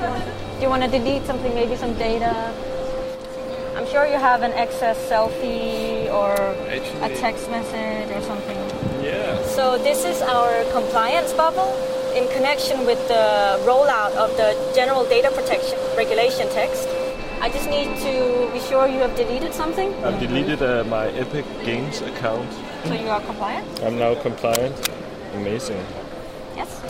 Do you want to delete something, maybe some data? I'm sure you have an excess selfie or Actually- a text message or something. Yeah. So this is our compliance bubble in connection with the rollout of the general data protection regulation text. I just need to be sure you have deleted something, I've deleted uh, my Epic Games account. so you are compliant. I'm now compliant. Amazing. Yes.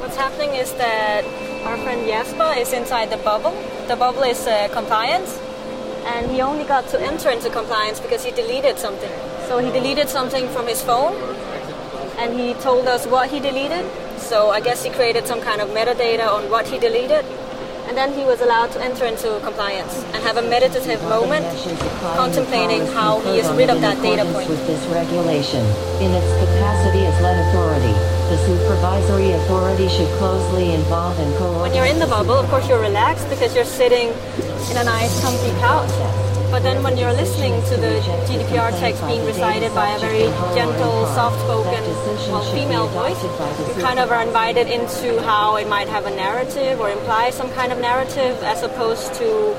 What's happening is that our friend Jasper is inside the bubble. The bubble is uh, compliance, and he only got to enter into compliance because he deleted something. So he deleted something from his phone, and he told us what he deleted. So I guess he created some kind of metadata on what he deleted, and then he was allowed to enter into compliance and have a meditative moment, contemplating how he is rid of that data point. With this regulation, in its capacity as lead authority, the supervisory authority should closely involve and coordinate. When you're in the bubble, of course, you're relaxed because you're sitting in a nice, comfy couch. But then when you're listening to the GDPR text being recited by a very gentle, soft-spoken, well, female voice, you kind of are invited into how it might have a narrative or imply some kind of narrative as opposed to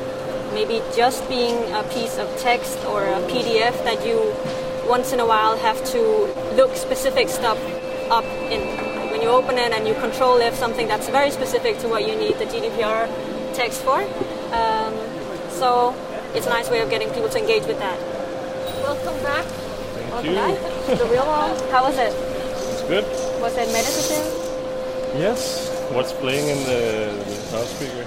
maybe just being a piece of text or a PDF that you once in a while have to look specific stuff up in. When you open it and you control F something that's very specific to what you need the GDPR text for. Um, so it's a nice way of getting people to engage with that. Welcome back. Welcome you. back to the real world. How was it? It's good. Was it meditative? Yes. What's playing in the, the loudspeaker?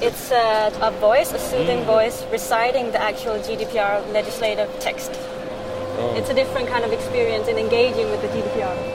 It's uh, a voice, a soothing voice, reciting the actual GDPR legislative text. Oh. It's a different kind of experience in engaging with the GDPR.